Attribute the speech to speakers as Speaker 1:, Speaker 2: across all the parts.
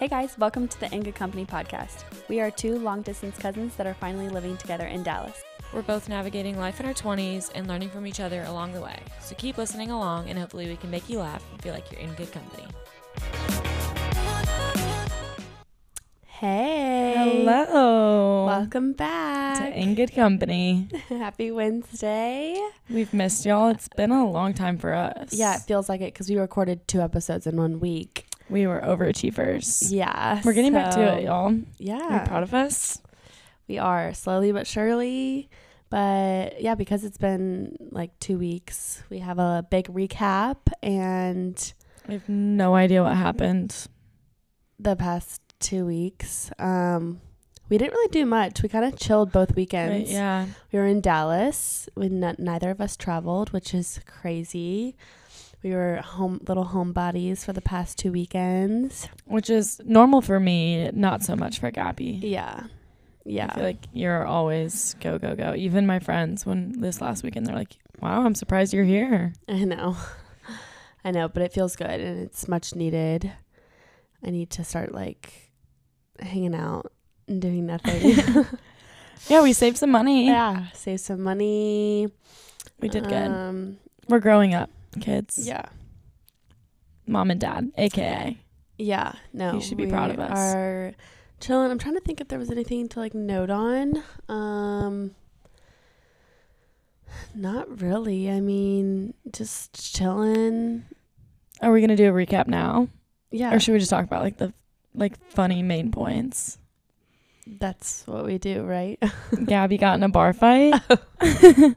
Speaker 1: Hey guys, welcome to the In Good Company podcast. We are two long distance cousins that are finally living together in Dallas.
Speaker 2: We're both navigating life in our 20s and learning from each other along the way. So keep listening along, and hopefully, we can make you laugh and feel like you're in good company.
Speaker 1: Hey.
Speaker 3: Hello.
Speaker 1: Welcome back.
Speaker 3: to
Speaker 1: back.
Speaker 3: In Good Company.
Speaker 1: Happy Wednesday.
Speaker 3: We've missed y'all. It's been a long time for us.
Speaker 1: Yeah, it feels like it because we recorded two episodes in one week.
Speaker 3: We were overachievers.
Speaker 1: Yeah.
Speaker 3: We're getting back to it, y'all.
Speaker 1: Yeah.
Speaker 3: Are you proud of us?
Speaker 1: We are slowly but surely. But yeah, because it's been like two weeks, we have a big recap and
Speaker 3: I have no idea what happened.
Speaker 1: the past two weeks. Um, we didn't really do much. We kind of chilled both weekends.
Speaker 3: yeah.
Speaker 1: We were in Dallas. We n- neither of us traveled, which is crazy. We were home little homebodies for the past two weekends.
Speaker 3: Which is normal for me, not so much for Gabby.
Speaker 1: Yeah, yeah.
Speaker 3: I feel like you're always go, go, go. Even my friends, when this last weekend, they're like, wow, I'm surprised you're here.
Speaker 1: I know. I know, but it feels good and it's much needed. I need to start like hanging out and doing nothing.
Speaker 3: Yeah, we saved some money.
Speaker 1: yeah, save some money.
Speaker 3: We did good.
Speaker 1: Um,
Speaker 3: We're growing up, kids.
Speaker 1: yeah.
Speaker 3: Mom and dad, AKA.
Speaker 1: Yeah, no.
Speaker 3: You should be proud of us.
Speaker 1: Are chilling. I'm trying to think if there was anything to like note on. Um not really. I mean, just chilling.
Speaker 3: Are we to do a recap now?
Speaker 1: Yeah.
Speaker 3: Or should we just talk about like the like funny main points?
Speaker 1: that's what we do, right?
Speaker 3: Gabby got in a bar fight.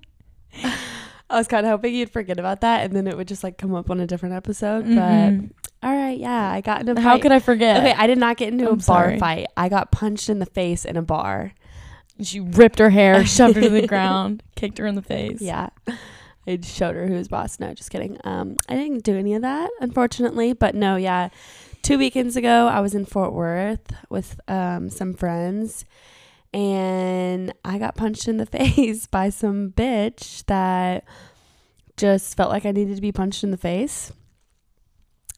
Speaker 1: I was kind of hoping you'd forget about that and then it would just like come up on a different episode,
Speaker 3: Mhm.
Speaker 1: but all right, yeah, I got in a
Speaker 3: How
Speaker 1: fight.
Speaker 3: could I forget?
Speaker 1: Okay, I did not get into a
Speaker 3: I'm
Speaker 1: bar
Speaker 3: sorry.
Speaker 1: fight. I got punched in the face in a bar.
Speaker 3: she ripped her hair, shoved her to the ground, kicked her in the face.
Speaker 1: Yeah. I showed her who's boss. No, just kidding. Um, I didn't do any of that, unfortunately. But no, yeah. Two weekends ago, I was in Fort Worth with um, some friends, and I got punched in the face by some bitch that just felt like I needed to be punched in the face.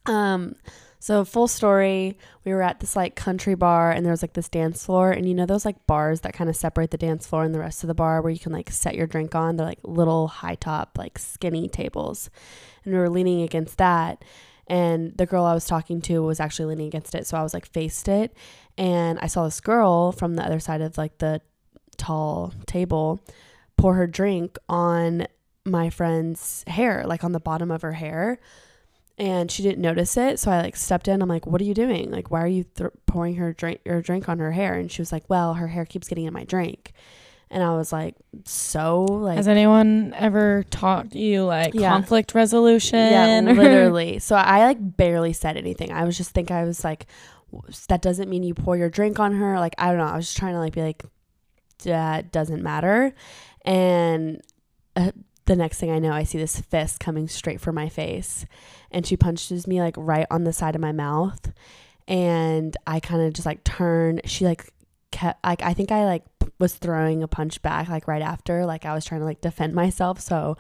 Speaker 1: Um, so full story, we were at this like country bar and there was like this dance floor and you know those like bars that kind of separate the dance floor and the rest of the bar where you can like set your drink on. They're like little high top like skinny tables. And we were leaning against that and the girl I was talking to was actually leaning against it, so I was like faced it and I saw this girl from the other side of like the tall table pour her drink on my friend's hair, like on the bottom of her hair and she didn't notice it. So I like stepped in. I'm like, "What are you doing? Like, why are you th- pouring her drink your drink on her hair?" And she was like, "Well, her hair keeps getting in my drink." And I was like, "So like."
Speaker 3: Has anyone ever taught you like
Speaker 1: Yeah.
Speaker 3: conflict resolution?
Speaker 1: yeah, literally. So I like barely said anything. I was just think I was like, that doesn't mean you pour your drink on her. Like I don't know. I was just trying to like be like, that doesn't matter. And uh, the next thing I know, I see this fist coming straight for my face, and she punches me like right on the side of my mouth, and I kind of just like turn. She like kept like I think I like was throwing a punch back like right after. Like I was trying to like defend myself, so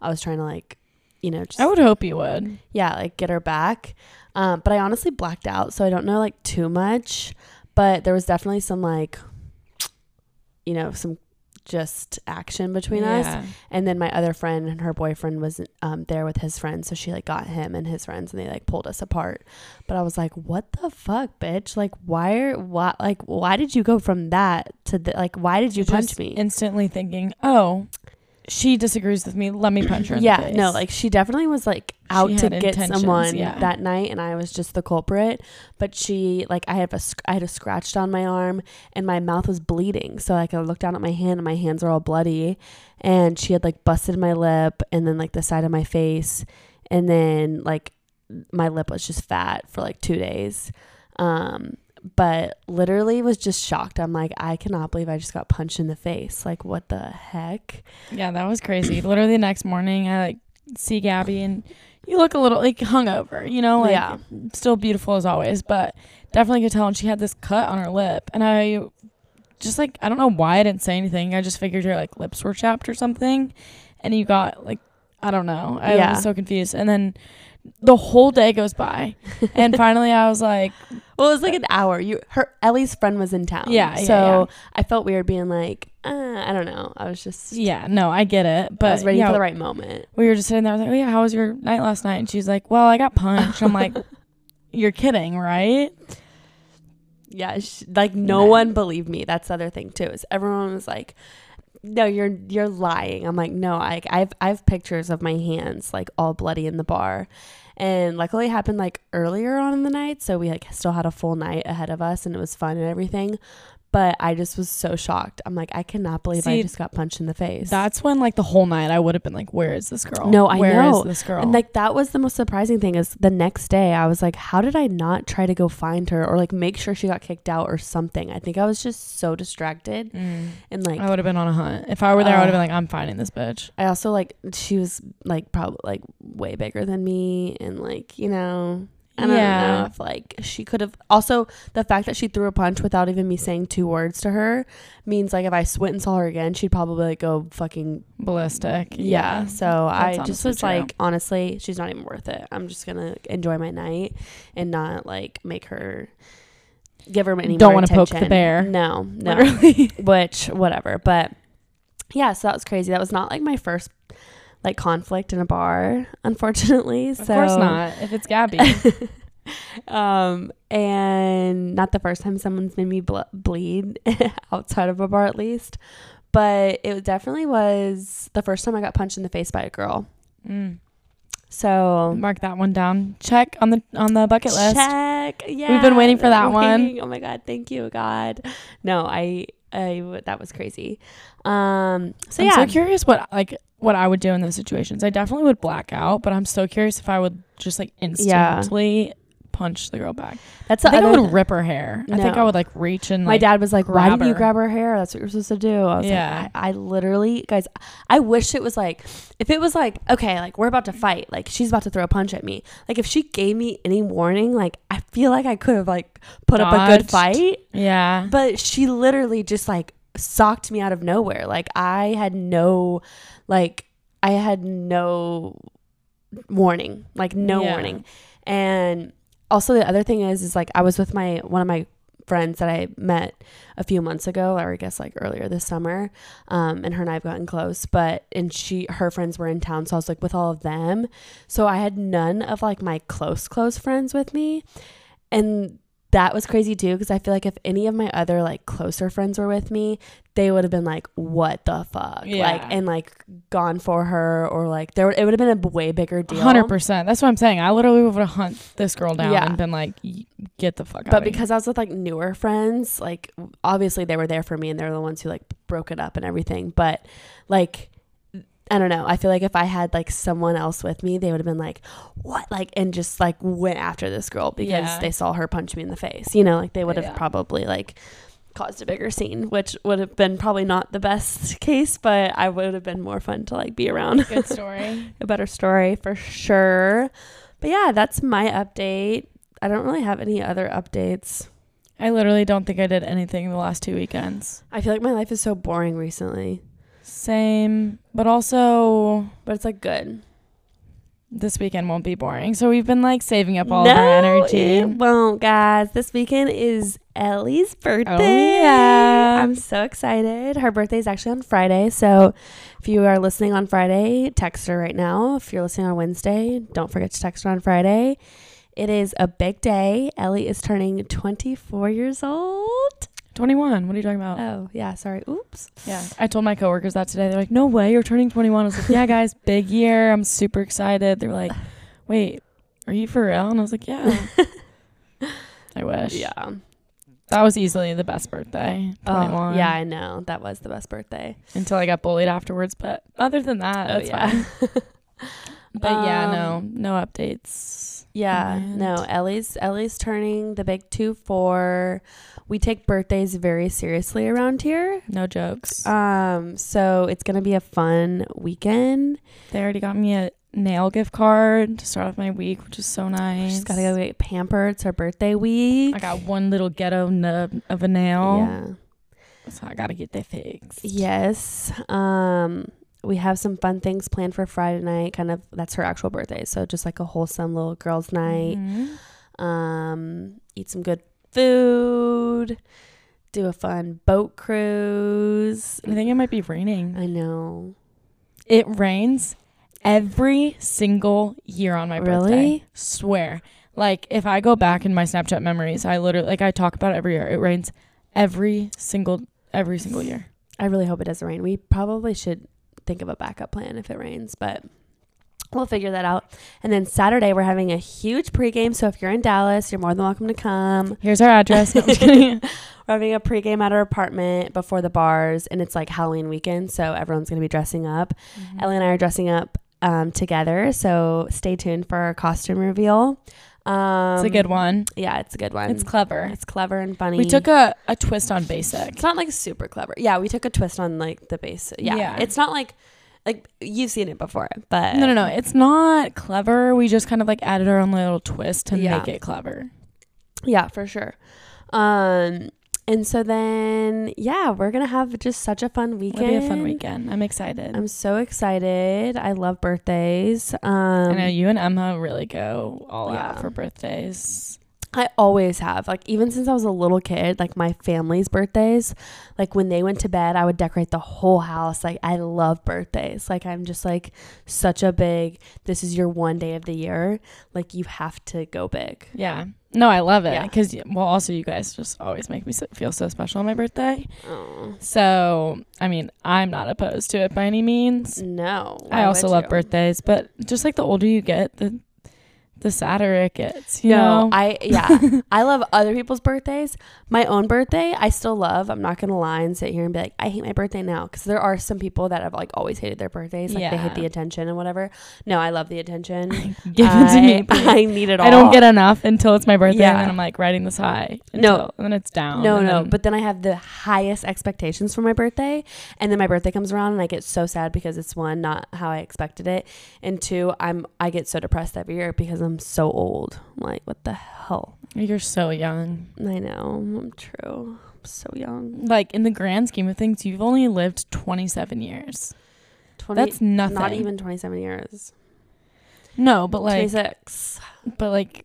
Speaker 1: I was trying to like you know just
Speaker 3: I would hope you would.
Speaker 1: yeah, like get her back. Um, but I honestly blacked out, so I don't know like too much. But there was definitely some like, you know, some just action between us. And then my other friend and her boyfriend was um, there with his friends, so she like got him and his friends, and they like pulled us apart. But I was like, "What the fuck, bitch? Like, why are why like why did you go from that to the, like why did you punch me?"
Speaker 3: Instantly thinking, oh, she disagrees with me. Let me punch her. In
Speaker 1: yeah
Speaker 3: the face.
Speaker 1: no like she definitely was like out to get someone
Speaker 3: yeah.
Speaker 1: that night and i was just the culprit but she like i have a i had a scratch on my arm and my mouth was bleeding so like i looked down at my hand and my hands are all bloody and she had like busted my lip and then like the side of my face and then like my lip was just fat for like two days um but literally was just shocked i'm like i cannot believe i just got punched in the face like what the heck
Speaker 3: Yeah, that was crazy. Literally the next morning, I like see Gabby and you look a little like hungover, you know, like
Speaker 1: Yeah.
Speaker 3: still beautiful as always, but definitely could tell. And she had this cut on her lip, and I just like I don't know why I didn't say anything. I just figured her like lips were chapped or something, and you got like I don't know. I
Speaker 1: Yeah.
Speaker 3: was so confused, and then the whole day goes by, and finally I was like,
Speaker 1: Well, it was like an hour. You, her Ellie's friend was in town.
Speaker 3: Yeah, yeah,
Speaker 1: So I felt weird being like, uh, I don't know. I was just,
Speaker 3: Yeah, no, I get it. But
Speaker 1: I was ready
Speaker 3: yeah,
Speaker 1: for the right moment.
Speaker 3: we were just sitting there. I was like, "Oh yeah, how was your night last night?" And she's like, "Well, I got punched." I'm like, "You're kidding, right?"
Speaker 1: Yeah, sh- like no
Speaker 3: No.
Speaker 1: one believed me. That's the other thing too. Is everyone was like, "No, you're you're lying." I'm like, "No, I I've I have pictures of my hands like all bloody in the bar." And luckily it happened like earlier on in the night, so we like still had a full night ahead of us and it was fun and everything. But I just was so shocked. I'm like, I cannot believe I just got punched in the face.
Speaker 3: That's when like the whole night I would have been like, "Where is this girl?
Speaker 1: No, I
Speaker 3: Where is
Speaker 1: know.
Speaker 3: this girl?"
Speaker 1: And like that was the most surprising thing is the next day I was like, how did I not try to go find her or like make sure she got kicked out or something? I think I was just so distracted
Speaker 3: Mm.
Speaker 1: and like
Speaker 3: I would have been on a hunt. If I were there, I would have
Speaker 1: Uh,
Speaker 3: been like, "I'm finding this bitch."
Speaker 1: I also like she was like probably like way bigger than me and like you know I don't
Speaker 3: Yeah.
Speaker 1: know if like she could have also the fact that she threw a punch without even me saying two words to her means like if I went and saw her again she'd probably like go fucking
Speaker 3: Ballistic.
Speaker 1: yeah, so I just was
Speaker 3: true.
Speaker 1: like honestly she's not even worth it I'm just gonna enjoy my night and not like make her give her any
Speaker 3: Don't wanna poke the bear.
Speaker 1: no no which whatever but yeah so that was crazy that was not like my first like conflict in a bar unfortunately
Speaker 3: of
Speaker 1: so
Speaker 3: course not. If it's Gabby,
Speaker 1: um and not the first time someone's made me ble- bleed outside of a bar at least but it definitely was the first time i got punched in the face by a girl
Speaker 3: mm.
Speaker 1: so
Speaker 3: mark that one down. Check on the on the bucket list.
Speaker 1: check yeah
Speaker 3: We've been waiting for that one.
Speaker 1: waiting. oh my god thank you god no i i that was crazy. Um so
Speaker 3: I'm
Speaker 1: yeah.
Speaker 3: so curious what like what I would do in those situations. I definitely would black out, but I'm so curious if I would just like instantly punch the girl back.
Speaker 1: that's
Speaker 3: I
Speaker 1: the
Speaker 3: think I
Speaker 1: other
Speaker 3: would rip her hair. I think I would like reach and
Speaker 1: My
Speaker 3: like,
Speaker 1: dad was like, "Why
Speaker 3: grab
Speaker 1: didn't you
Speaker 3: her.
Speaker 1: grab her hair? That's what you're supposed to do." I was
Speaker 3: Yeah.
Speaker 1: like, I, I literally, guys, I wish it was like, if it was like, okay, like we're about to fight, like she's about to throw a punch at me. Like if she gave me any warning, like I feel like I could have like put up a good
Speaker 3: Dodged.
Speaker 1: fight.
Speaker 3: yeah.
Speaker 1: But she literally just like socked me out of nowhere. Like I had no, like I had no warning, like no
Speaker 3: Yeah.
Speaker 1: warning. And also the other thing is, is like I was with my one of my friends that I met a few months ago, or I guess like earlier this summer. Um, and her and I've gotten close, but and she her friends were in town, so I was like with all of them. So I had none of like my close close friends with me, and that was crazy too because I feel like if any of my other like closer friends were with me, they would have been like, "What the fuck?"
Speaker 3: Yeah.
Speaker 1: Like and like gone for her or like there it would have been a way bigger deal.
Speaker 3: Hundred percent. That's what I'm saying. I literally would have hunt this girl down
Speaker 1: Yeah.
Speaker 3: and been like, "Get the fuck out!"
Speaker 1: But because I was with like newer friends, like obviously they were there for me and they're the ones who like broke it up and everything. But like I don't know. I feel like if I had like someone else with me, they would have been like, "What?" Like and just like went after this girl because
Speaker 3: Yeah.
Speaker 1: they saw her punch me in the face. You know, like they would have
Speaker 3: Yeah.
Speaker 1: probably like caused a bigger scene, which would have been probably not the best case, but I would have been more fun to like be around.
Speaker 3: good story.
Speaker 1: a better story for sure. But yeah, that's my update. I don't really have any other updates.
Speaker 3: I literally don't think I did anything the last two weekends.
Speaker 1: I feel like my life is so boring recently,
Speaker 3: Same, but also
Speaker 1: but it's like good.
Speaker 3: this weekend won't be boring. So we've been like saving up all of our energy.
Speaker 1: it won't, guys. This weekend is Ellie's oh, birthday.
Speaker 3: Oh, yeah.
Speaker 1: I'm so excited. Her birthday is actually on Friday, so if you are listening on Friday, text her right now. If you're listening on Wednesday, don't forget to text her on Friday. It is a big day. Ellie is turning 24 years old.
Speaker 3: 21. What are you talking about?
Speaker 1: Oh, yeah, sorry. Oops.
Speaker 3: Yeah. I told my coworkers that today. They're like, no way, you're turning 21. I was like, yeah, guys, big year. I'm super excited. They're like, wait, are you for real? And I was like, yeah. I wish.
Speaker 1: Yeah.
Speaker 3: That was easily the best birthday. 21.
Speaker 1: Oh, yeah, I know. That was the best birthday.
Speaker 3: Until I got bullied afterwards. But other than that,
Speaker 1: Oh,
Speaker 3: that's
Speaker 1: yeah.
Speaker 3: fine. But yeah, no,
Speaker 1: Um,
Speaker 3: no updates.
Speaker 1: Yeah, no. Ellie's Ellie's turning the big two four. We take birthdays very seriously around here.
Speaker 3: No jokes.
Speaker 1: Um, so it's gonna be a fun weekend.
Speaker 3: they already got me a nail gift card to start off my week, which is so nice.
Speaker 1: She's gotta go get pampered. It's her birthday week.
Speaker 3: I got one little ghetto nub of a nail.
Speaker 1: Yeah.
Speaker 3: So I gotta get that fixed.
Speaker 1: Yes. Um, we have some fun things planned for Friday night. Kind of that's her actual birthday, so just like a wholesome little girls' night.
Speaker 3: Mhm.
Speaker 1: um eat some good food, do a fun boat cruise.
Speaker 3: I think it might be raining.
Speaker 1: I know.
Speaker 3: It rains every single year on my birthday.
Speaker 1: Really?
Speaker 3: Swear. Like if I go back in my Snapchat memories, I literally like I talk about it every year. It rains every single every single year.
Speaker 1: I really hope it doesn't rain. We probably should think of a backup plan if it rains, but we'll figure that out. And then Saturday, we're having a huge pregame. So if you're in Dallas, you're more than welcome to come.
Speaker 3: Here's our address. No, I'm just kidding.
Speaker 1: We're having a pregame at our apartment before the bars, and it's like Halloween weekend. So everyone's going to be dressing up. Ellie and I are dressing up um, together. So stay tuned for our costume reveal. Um,
Speaker 3: it's a good one.
Speaker 1: Yeah, it's a good one.
Speaker 3: It's clever.
Speaker 1: It's clever and funny.
Speaker 3: We took a, a twist on basic.
Speaker 1: It's not like super clever. Yeah, we took a twist on like the base. Yeah,
Speaker 3: Yeah.
Speaker 1: it's not like like you've seen it before, but
Speaker 3: No, no, no. It's not clever. We just kind of like added our own little twist to
Speaker 1: Yeah.
Speaker 3: make it clever.
Speaker 1: Yeah, for sure. Um, and so then yeah, we're gonna have just such a fun weekend.
Speaker 3: It'll be a fun weekend. I'm excited.
Speaker 1: I'm so excited. I love birthdays. Um,
Speaker 3: I know you and Emma really go all
Speaker 1: Yeah.
Speaker 3: out for birthdays.
Speaker 1: I always have. Like even since I was a little kid, like my family's birthdays, like when they went to bed, I would decorate the whole house. Like I love birthdays. Like I'm just like such a big this is your one day of the year. Like you have to go big.
Speaker 3: Yeah. No, I love it
Speaker 1: Yeah.
Speaker 3: because well, also you guys just always make me so, feel so special on my birthday.
Speaker 1: Oh.
Speaker 3: So, I mean, I'm not opposed to it by any means.
Speaker 1: No.
Speaker 3: I also love
Speaker 1: you?
Speaker 3: birthdays, but just like the older you get, the the sadder it gets. You
Speaker 1: no,
Speaker 3: know,
Speaker 1: I yeah, I love other people's birthdays. My own birthday, I still love. I'm not gonna lie and sit here and be like, I hate my birthday now, because there are some people that have like always hated their birthdays, like they hate the attention and whatever. No, I love the attention.
Speaker 3: give it to me.
Speaker 1: I,
Speaker 3: please.
Speaker 1: I need it all.
Speaker 3: I don't get enough until it's my birthday,
Speaker 1: Yeah.
Speaker 3: and then I'm like riding this high.
Speaker 1: No.
Speaker 3: And then it's down.
Speaker 1: No, no,
Speaker 3: then-
Speaker 1: but then I have the highest expectations for my birthday, and then my birthday comes around, and I get so sad because it's one not how I expected it, and two, I'm I get so depressed every year because I'm so old. I'm like, what the hell?
Speaker 3: you're so young.
Speaker 1: I know, I'm true. I'm so young.
Speaker 3: Like in the grand scheme of things, you've only lived 27 years.
Speaker 1: 20,
Speaker 3: That's nothing.
Speaker 1: not even 27 years.
Speaker 3: No, but like,
Speaker 1: 26.
Speaker 3: but like,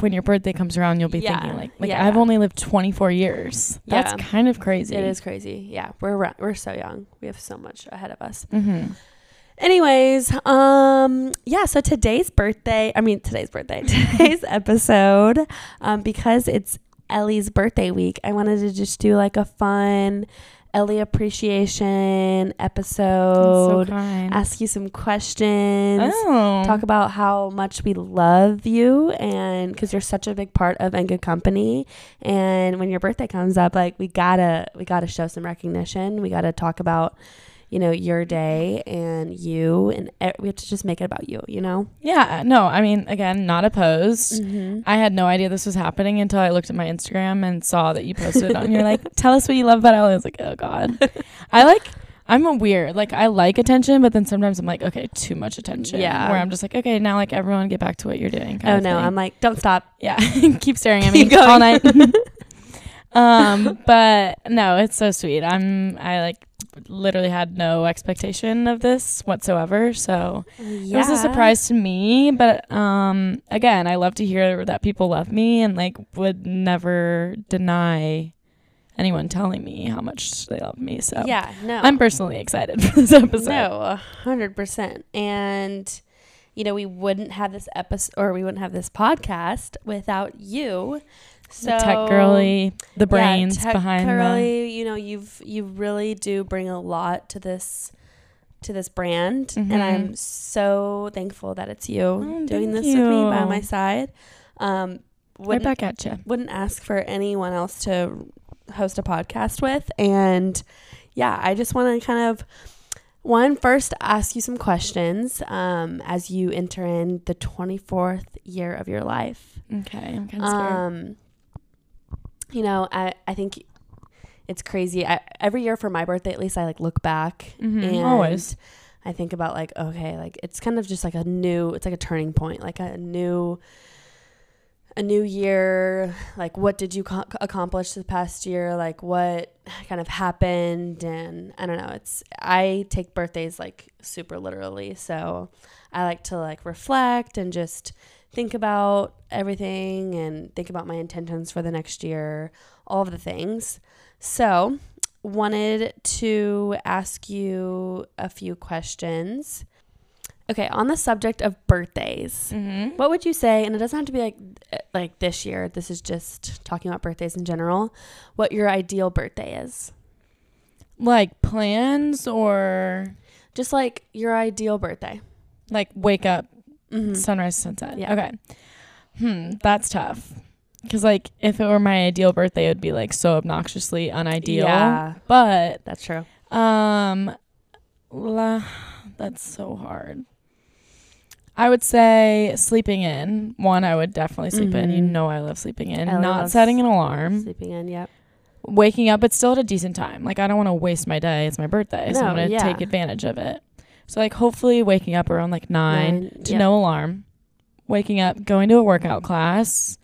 Speaker 3: when your birthday comes around, you'll be
Speaker 1: Yeah,
Speaker 3: thinking like, like
Speaker 1: yeah.
Speaker 3: I've only lived 24 years. That's
Speaker 1: Yeah.
Speaker 3: kind of crazy.
Speaker 1: It is crazy. Yeah, we're we're so young. We have so much ahead of us.
Speaker 3: Mm-hmm.
Speaker 1: Anyways, um, yeah. So today's birthday. I mean, today's birthday. Today's episode, um, because it's Ellie's birthday week. I wanted to just do like a fun Ellie appreciation
Speaker 3: so
Speaker 1: episode.
Speaker 3: kind.
Speaker 1: ask you some questions.
Speaker 3: oh,
Speaker 1: Talk about how much we love you, and because you're such a big part of In Good Company, and when your birthday comes up, like we gotta we gotta show some recognition. We gotta talk about, you know, your day and you, and we have to just make it about you. You know.
Speaker 3: yeah. No, I mean, again, not opposed.
Speaker 1: Mm-hmm.
Speaker 3: I had no idea this was happening until I looked at my Instagram and saw that you posted it on. You're like, tell us what you love about Ellie. I was like, oh god. I like. I'm a weird. Like I like attention, but then sometimes I'm like, okay, too much attention.
Speaker 1: Yeah.
Speaker 3: Where I'm just like, okay, now like everyone get back to what you're doing.
Speaker 1: Oh no,
Speaker 3: thing.
Speaker 1: I'm like, don't stop.
Speaker 3: yeah. Keep staring at
Speaker 1: Keep
Speaker 3: me all night. um, but no, it's so sweet. I'm. I like literally had no expectation of this whatsoever. So it was a surprise to me, but um again, I love to hear that people love me and like would never deny anyone telling me how much they love me. So
Speaker 1: Yeah, no.
Speaker 3: I'm personally excited for this episode.
Speaker 1: No, a hundred percent. And you know, we wouldn't have this episode or we wouldn't have this podcast without you. So
Speaker 3: the tech girly, the brains yeah,
Speaker 1: tech
Speaker 3: behind
Speaker 1: girly, you know, you've you really do bring a lot to this to this brand
Speaker 3: Mhm.
Speaker 1: and I'm so thankful that it's you
Speaker 3: Oh,
Speaker 1: doing this with me by my side. Um
Speaker 3: right
Speaker 1: wouldn't
Speaker 3: back at you.
Speaker 1: wouldn't ask for anyone else to host a podcast with. And yeah, I just want to kind of one first ask you some questions um, as you enter in the 24th year of your life.
Speaker 3: Okay, I'm kind of scared.
Speaker 1: You know, I, I think it's crazy. I, every year for my birthday, at least, I like look back
Speaker 3: Mhm,
Speaker 1: and
Speaker 3: always.
Speaker 1: I think about like, okay, like it's kind of just like a new, it's like a turning point, like a new, a new year. Like, what did you co- accomplish the past year? Like, what kind of happened? And I don't know. It's, I take birthdays like super literally. So I like to like reflect and just think about everything and think about my intentions for the next year, all of the things. So, wanted to ask you a few questions. Okay, on the subject of birthdays,
Speaker 3: Mm-hmm.
Speaker 1: what would you say? And it doesn't have to be like like this year. This is just talking about birthdays in general. What your ideal birthday is?
Speaker 3: Like plans or
Speaker 1: Just like your ideal birthday.
Speaker 3: like wake up,
Speaker 1: Mm-hmm.
Speaker 3: sunrise, sunset.
Speaker 1: Yeah.
Speaker 3: Okay. Hmm, that's tough. Because like if it were my ideal birthday, it would be like so obnoxiously unideal.
Speaker 1: Yeah,
Speaker 3: But
Speaker 1: that's true.
Speaker 3: um, la, that's so hard. I would say sleeping in. One, I would definitely sleep in. You
Speaker 1: Mhm.
Speaker 3: know, I love sleeping in.
Speaker 1: I
Speaker 3: Not setting an alarm.
Speaker 1: Sleeping in. Yep.
Speaker 3: waking up, but still at a decent time. Like I don't want to waste my day. It's my birthday, so I'm gonna
Speaker 1: yeah.
Speaker 3: take advantage of it. So like hopefully waking up around like nine,
Speaker 1: Nine,
Speaker 3: to
Speaker 1: yeah.
Speaker 3: no alarm, waking up, going to a workout class,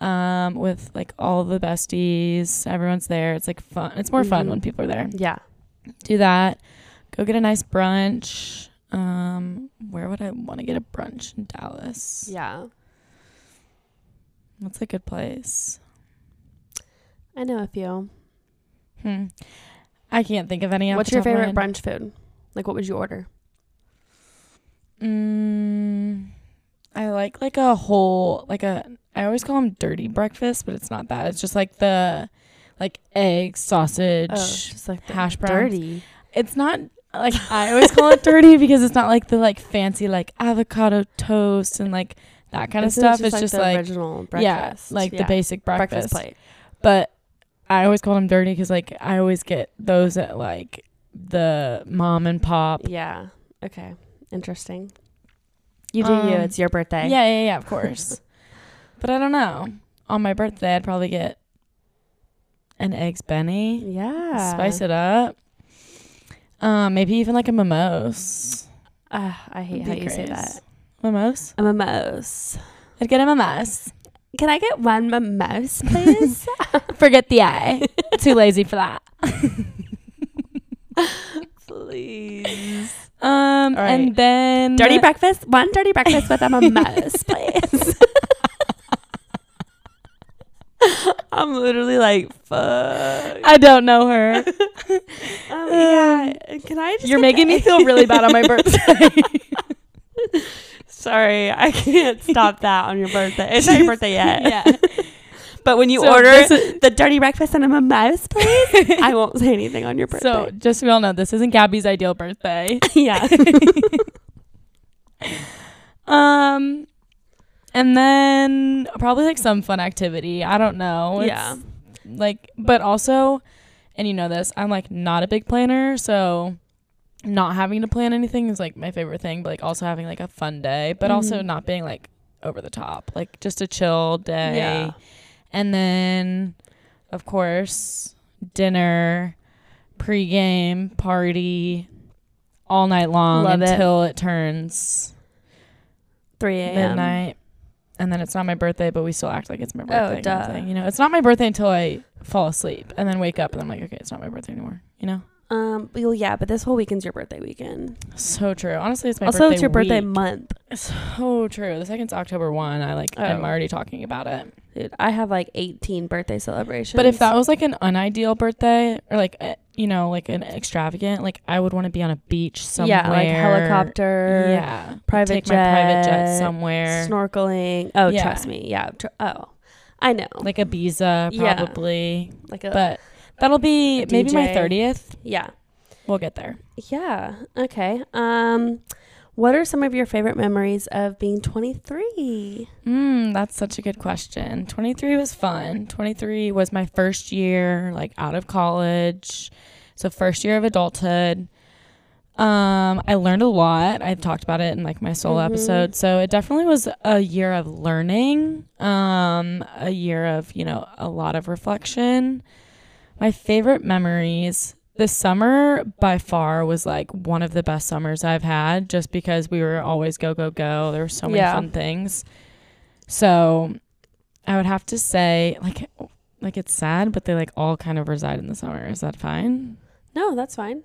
Speaker 3: um, with like all the besties. Everyone's there. It's like fun. It's more fun
Speaker 1: Mhm.
Speaker 3: when people are there.
Speaker 1: Yeah.
Speaker 3: Do that. Go get a nice brunch. Um, where would I want to get a brunch in Dallas?
Speaker 1: Yeah.
Speaker 3: What's a good place?
Speaker 1: I know a few.
Speaker 3: Hmm. I can't think of any.
Speaker 1: What's your
Speaker 3: top of my
Speaker 1: favorite brunch food? Like, what would you order?
Speaker 3: Mm, I like like a whole like a I always call them dirty breakfast, but it's not that. It's just like the like eggs, sausage.
Speaker 1: Oh, just like the
Speaker 3: hash browns.
Speaker 1: dirty.
Speaker 3: It's not like I always call it dirty because it's not like the like fancy like avocado toast and like that kind of
Speaker 1: This
Speaker 3: stuff. it's just
Speaker 1: the
Speaker 3: like
Speaker 1: original breakfast.
Speaker 3: yeah, like the basic breakfast.
Speaker 1: breakfast plate.
Speaker 3: But I always call them dirty because like I always get those at like the mom and pop.
Speaker 1: Yeah. Okay. Interesting. You do you.
Speaker 3: Um,
Speaker 1: It's your birthday.
Speaker 3: Yeah, yeah, yeah, of course. but I don't know. On my birthday, I'd probably get an eggs Benny.
Speaker 1: Yeah.
Speaker 3: Spice it up. Um, maybe even like a mimosa.
Speaker 1: Ah, I hate how you say that.
Speaker 3: Mimosa?
Speaker 1: A mimosa.
Speaker 3: I'd get a mimosa.
Speaker 1: Can I get one mimosa, please?
Speaker 3: Forget the I. Too lazy for that.
Speaker 1: please.
Speaker 3: Um,
Speaker 1: All right.
Speaker 3: and then
Speaker 1: Dirty breakfast. One dirty breakfast with a Mess, please. I'm literally like, fuck.
Speaker 3: I don't know her.
Speaker 1: Um, yeah. Can I just
Speaker 3: You're making me feel really bad on my birthday.
Speaker 1: Sorry, I can't stop that on your birthday. It's not your birthday yet.
Speaker 3: yeah.
Speaker 1: But when you
Speaker 3: So
Speaker 1: order
Speaker 3: is-
Speaker 1: the dirty breakfast and a mimosa, please, I won't say anything on your birthday.
Speaker 3: So just so we all know, this isn't Gabby's ideal birthday.
Speaker 1: yeah.
Speaker 3: Um, and then probably like some fun activity. I don't know. It's,
Speaker 1: Yeah.
Speaker 3: Like, but also, and you know this, I'm like not a big planner, so not having to plan anything is like my favorite thing. But like also having like a fun day, but also
Speaker 1: Mhm.
Speaker 3: not being like over the top, like just a chill day.
Speaker 1: Yeah.
Speaker 3: And then, of course, dinner, pregame, party, all night long
Speaker 1: Love
Speaker 3: until it turns
Speaker 1: 3 a.m.
Speaker 3: midnight. And then it's not my birthday, but we still act like it's my birthday. kind of
Speaker 1: duh.
Speaker 3: You know, it's not my birthday until I fall asleep and then wake up and I'm like, okay, it's not my birthday anymore. You know,
Speaker 1: Um. Well, yeah, but this whole weekend's your birthday weekend.
Speaker 3: so true. Honestly, it's my birthday.
Speaker 1: also,
Speaker 3: birthday.
Speaker 1: it's your birthday
Speaker 3: week.
Speaker 1: month,
Speaker 3: So true. The second's October one. I like. I'm
Speaker 1: Oh.
Speaker 3: already talking about it.
Speaker 1: Dude. I have like 18 birthday celebrations.
Speaker 3: But if that was like an unideal birthday or like uh, you know like an extravagant, like I would want to be on a beach somewhere.
Speaker 1: yeah, like helicopter,
Speaker 3: Yeah,
Speaker 1: private
Speaker 3: take my private jet
Speaker 1: jet,
Speaker 3: somewhere.
Speaker 1: snorkeling. Oh,
Speaker 3: Yeah.
Speaker 1: trust me. Yeah. Tr- oh, I know.
Speaker 3: like Ibiza,
Speaker 1: Yeah.
Speaker 3: probably.
Speaker 1: Like a
Speaker 3: But that'll be
Speaker 1: a
Speaker 3: maybe my thirtieth.
Speaker 1: yeah.
Speaker 3: We'll get there.
Speaker 1: Yeah. Okay. Um, what are some of your favorite memories of being 23?
Speaker 3: Mm, that's such a good question. 23 was fun. 23 was my first year like out of college. So first year of adulthood. Um, I learned a lot. I've talked about it in like my solo
Speaker 1: Mhm.
Speaker 3: episode. So it definitely was a year of learning. Um, a year of, you know, a lot of reflection. My favorite memories this summer by far was like one of the best summers I've had just because we were always go go go. There were so many
Speaker 1: Yeah.
Speaker 3: fun things. So I would have to say like like it's sad, but they like all kind of reside in the summer. Is that fine?
Speaker 1: No, that's fine.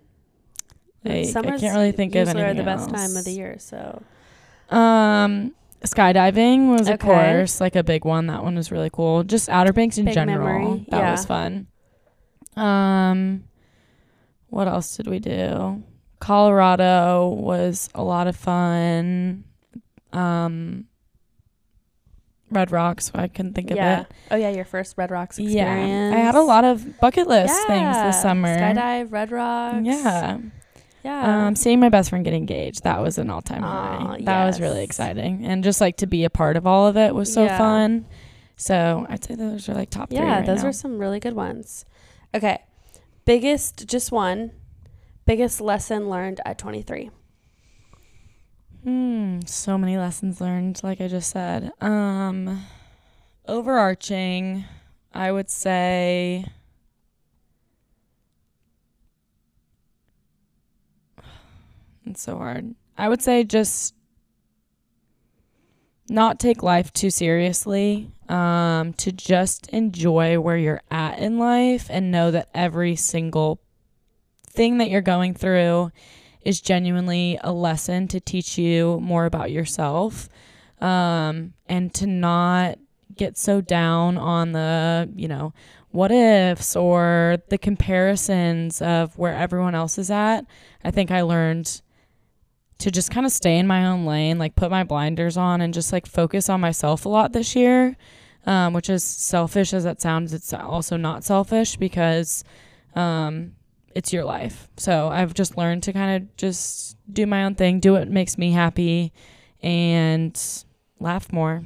Speaker 3: Like, I can't really think of anything
Speaker 1: are the best time of the year. So
Speaker 3: Um skydiving was of course like a big one. That one was really cool. Just Outer Banks in
Speaker 1: Big
Speaker 3: general.
Speaker 1: memory,
Speaker 3: That
Speaker 1: yeah.
Speaker 3: was fun. Um what else did we do? Colorado was a lot of fun. Um Red Rocks, I couldn't think of
Speaker 1: yeah.
Speaker 3: it.
Speaker 1: Oh yeah, your first Red Rocks experience.
Speaker 3: Yeah. I had a lot of bucket list things this summer.
Speaker 1: Skydive, Red Rocks.
Speaker 3: Yeah.
Speaker 1: Yeah.
Speaker 3: Um, seeing my best friend get engaged, that was an all time high. That was really exciting. And just like to be a part of all of it was so
Speaker 1: Yeah.
Speaker 3: fun. So I'd say those are like top three.
Speaker 1: yeah,
Speaker 3: right
Speaker 1: those
Speaker 3: now.
Speaker 1: are some really good ones. Okay. Biggest just one. Biggest lesson learned at 23.
Speaker 3: Hmm, so many lessons learned, like I just said. Um, overarching, I would say. It's so hard. I would say just not take life too seriously. Um, to just enjoy where you're at in life and know that every single thing that you're going through is genuinely a lesson to teach you more about yourself um, and to not get so down on the you know what ifs or the comparisons of where everyone else is at i think i learned to just kind of stay in my own lane like put my blinders on and just like focus on myself a lot this year um, which is selfish as that sounds it's also not selfish because um, it's your life. So I've just learned to kind of just do my own thing, do what makes me happy, and laugh more.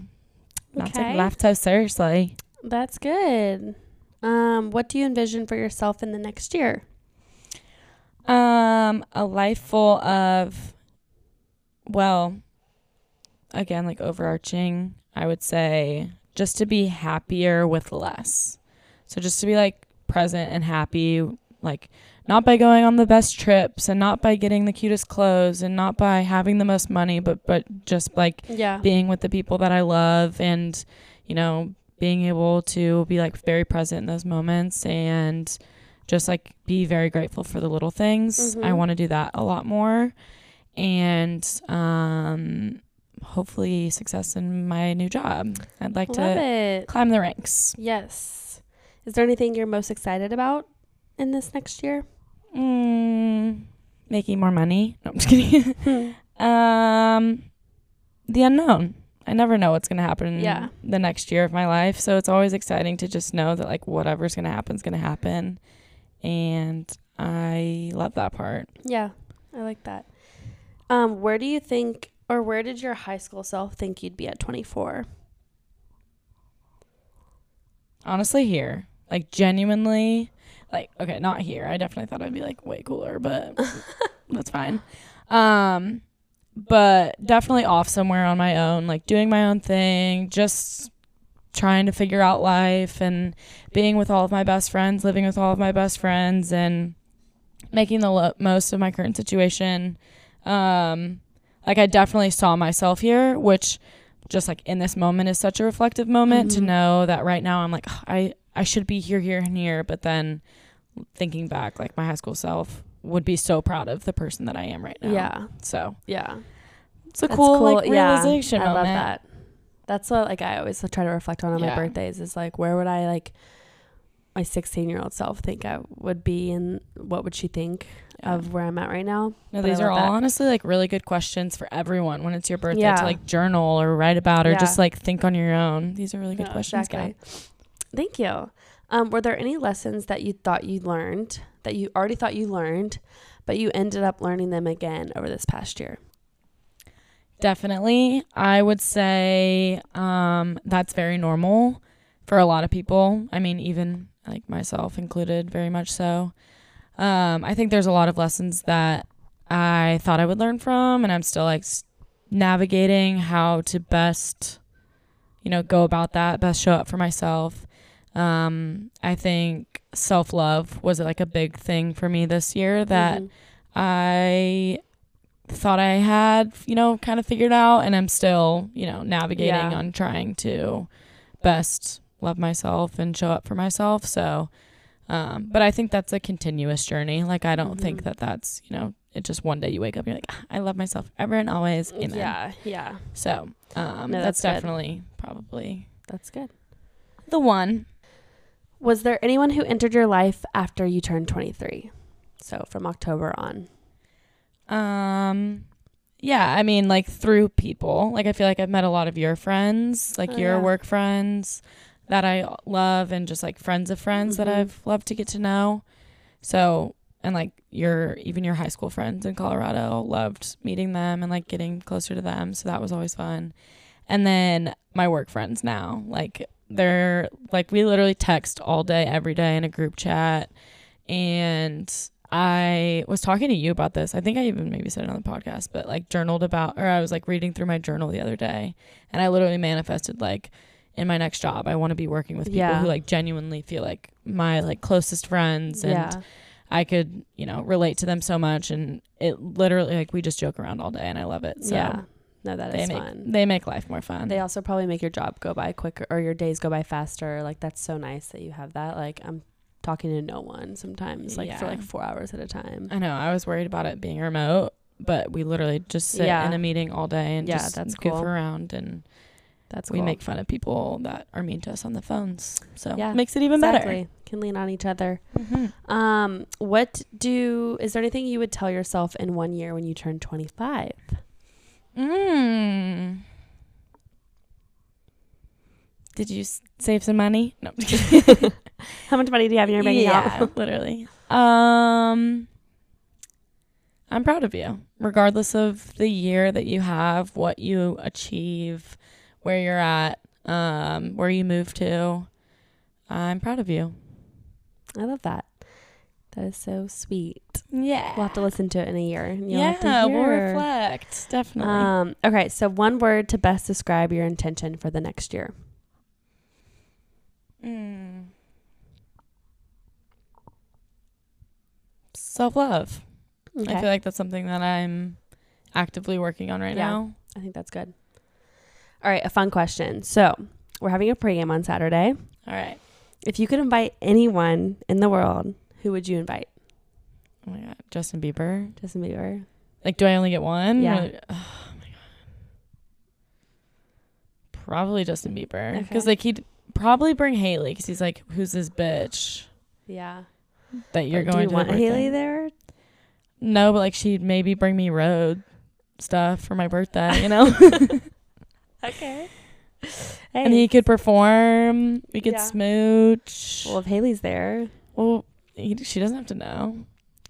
Speaker 3: Not take
Speaker 1: Okay.
Speaker 3: laugh so seriously.
Speaker 1: That's good. Um, what do you envision for yourself in the next year?
Speaker 3: Um, a life full of, well, again, like overarching, I would say just to be happier with less. So just to be like present and happy, like not by going on the best trips and not by getting the cutest clothes and not by having the most money, but but just like
Speaker 1: Yeah.
Speaker 3: being with the people that I love and, you know, being able to be like very present in those moments and just like be very grateful for the little things. I
Speaker 1: Mhm.
Speaker 3: want to do that a lot more. And um hopefully success in my new job. I'd like
Speaker 1: Love
Speaker 3: to
Speaker 1: it.
Speaker 3: climb the ranks.
Speaker 1: Yes. Is there anything you're most excited about in this next year?
Speaker 3: Mm, making more money. No, I'm just kidding. um the unknown. I never know what's going to happen
Speaker 1: Yeah.
Speaker 3: the next year of my life. So it's always exciting to just know that like whatever's going to happen is going to happen. And I love that part.
Speaker 1: Yeah, I like that. Um, where do you think, or where did your high school self think you'd be at 24?
Speaker 3: Honestly, here, like genuinely, like okay, not here. I definitely thought I'd be like way cooler, but that's fine. Um, but definitely off somewhere on my own, like doing my own thing, just trying to figure out life and being with all of my best friends, living with all of my best friends, and making the lo- most of my current situation. Um, like I definitely saw myself here, which just like in this moment is such a reflective moment to
Speaker 1: Mhm.
Speaker 3: know that right now I'm like "Ugh, I I should be here, here, and here, but then thinking back, like my high school self would be so proud of the person that I am right now.
Speaker 1: Yeah,
Speaker 3: So
Speaker 1: yeah.
Speaker 3: it's a
Speaker 1: That's
Speaker 3: cool, like realization
Speaker 1: I
Speaker 3: moment.
Speaker 1: love that. That's what like I always try to reflect on on my birthdays is like where would I like my 16 year old self think I would be and what would she think
Speaker 3: Yeah.
Speaker 1: of where I'm at right now?
Speaker 3: No, these are all
Speaker 1: that.
Speaker 3: honestly like really good questions for everyone when it's your birthday
Speaker 1: Yeah.
Speaker 3: to like journal or write about or
Speaker 1: Yeah.
Speaker 3: just like think on your own. These are really good
Speaker 1: No,
Speaker 3: questions,
Speaker 1: exactly.
Speaker 3: guys.
Speaker 1: Thank you. Um, were there any lessons that you thought you learned that you already thought you learned, but you ended up learning them again over this past year?
Speaker 3: Definitely. I would say um, that's very normal for a lot of people. I mean, even like myself included, very much so. Um, I think there's a lot of lessons that I thought I would learn from, and I'm still like s- navigating how to best, you know, go about that, best show up for myself. Um, I think self love was like a big thing for me this year that
Speaker 1: Mhm.
Speaker 3: I thought I had, you know, kind of figured out, and I'm still, you know, navigating
Speaker 1: Yeah.
Speaker 3: on trying to best love myself and show up for myself. So, Um, but I think that's a continuous journey. Like I don't think
Speaker 1: Mhm.
Speaker 3: that that's you know it just one day you wake up and you're like "Ah, I love myself ever and always. Amen.
Speaker 1: Yeah, yeah.
Speaker 3: So um,
Speaker 1: No,
Speaker 3: that's,
Speaker 1: that's
Speaker 3: definitely probably
Speaker 1: That's good.
Speaker 3: the one.
Speaker 1: Was there anyone who entered your life after you turned 23? So from October on.
Speaker 3: Um, yeah, I mean, like through people. Like I feel like I've met a lot of your friends, like
Speaker 1: Oh,
Speaker 3: your
Speaker 1: yeah.
Speaker 3: work friends that I love, and just like friends of friends that
Speaker 1: Mhm.
Speaker 3: I've loved to get to know. So and like your even your high school friends in Colorado, loved meeting them and like getting closer to them. So that was always fun. And then my work friends now, like they're like we literally text all day every day in a group chat and I was talking to you about this. I think I even maybe said it on the podcast, but like journaled about, or I was like reading through my journal the other day, and I literally manifested like in my next job, I want to be working with people
Speaker 1: Yeah.
Speaker 3: who like genuinely feel like my like closest friends, and
Speaker 1: yeah.
Speaker 3: I could you know relate to them so much, and it literally like we just joke around all day, and I love it. So
Speaker 1: yeah. No, that
Speaker 3: they
Speaker 1: is
Speaker 3: make
Speaker 1: fun.
Speaker 3: they make life more fun.
Speaker 1: They also probably make your job go by quicker or your days go by faster. Like that's so nice that you have that. Like I'm talking to no one sometimes, like for like four hours at a time.
Speaker 3: I know I was worried about it being remote, but we literally just sit
Speaker 1: Yeah.
Speaker 3: in a meeting all day and
Speaker 1: Yeah,
Speaker 3: just
Speaker 1: that's
Speaker 3: goof
Speaker 1: cool.
Speaker 3: around and.
Speaker 1: That's
Speaker 3: we
Speaker 1: cool.
Speaker 3: make fun of people that are mean to us on the phones. So
Speaker 1: Yeah,
Speaker 3: makes it even
Speaker 1: exactly. Can lean on each other.
Speaker 3: better.
Speaker 1: Um, what do is there anything you would tell yourself in one year when you turn 25?
Speaker 3: Mm. Did you s- save some money? No. I'm just kidding.
Speaker 1: How much money do you have in your bank
Speaker 3: yeah,
Speaker 1: account?
Speaker 3: literally. Um, I'm proud of you, regardless of the year that you have, what you achieve, where you're at, um, where you move to. I'm proud of you.
Speaker 1: I love that. That is so sweet.
Speaker 3: Yeah.
Speaker 1: We'll have to listen to it in a year. you'll
Speaker 3: yeah, we'll reflect. Definitely.
Speaker 1: Um, okay, so one word to best describe your intention for the next year.
Speaker 3: Mm. Self love.
Speaker 1: Okay.
Speaker 3: I feel like that's something that I'm actively working on right
Speaker 1: Yeah.
Speaker 3: now.
Speaker 1: I think that's good. All right, a fun question. So we're having a pregame on Saturday.
Speaker 3: All right.
Speaker 1: If you could invite anyone in the world, who would you invite?
Speaker 3: Oh my god, Justin Bieber.
Speaker 1: Justin Bieber.
Speaker 3: Like, do I only get one?
Speaker 1: Yeah.
Speaker 3: Or- oh my god. Probably Justin Bieber, because
Speaker 1: Okay.
Speaker 3: like he'd probably bring Hailey, because he's like, who's this bitch
Speaker 1: Yeah.
Speaker 3: that you're
Speaker 1: But
Speaker 3: going
Speaker 1: do you
Speaker 3: to
Speaker 1: want? Hailey there?
Speaker 3: No, but like she'd maybe bring me Rhode stuff for my birthday, you know.
Speaker 1: Okay.
Speaker 3: and he could perform. We could
Speaker 1: Yeah.
Speaker 3: smooch.
Speaker 1: Well, if Hailey's there.
Speaker 3: Well, he, she doesn't have to know.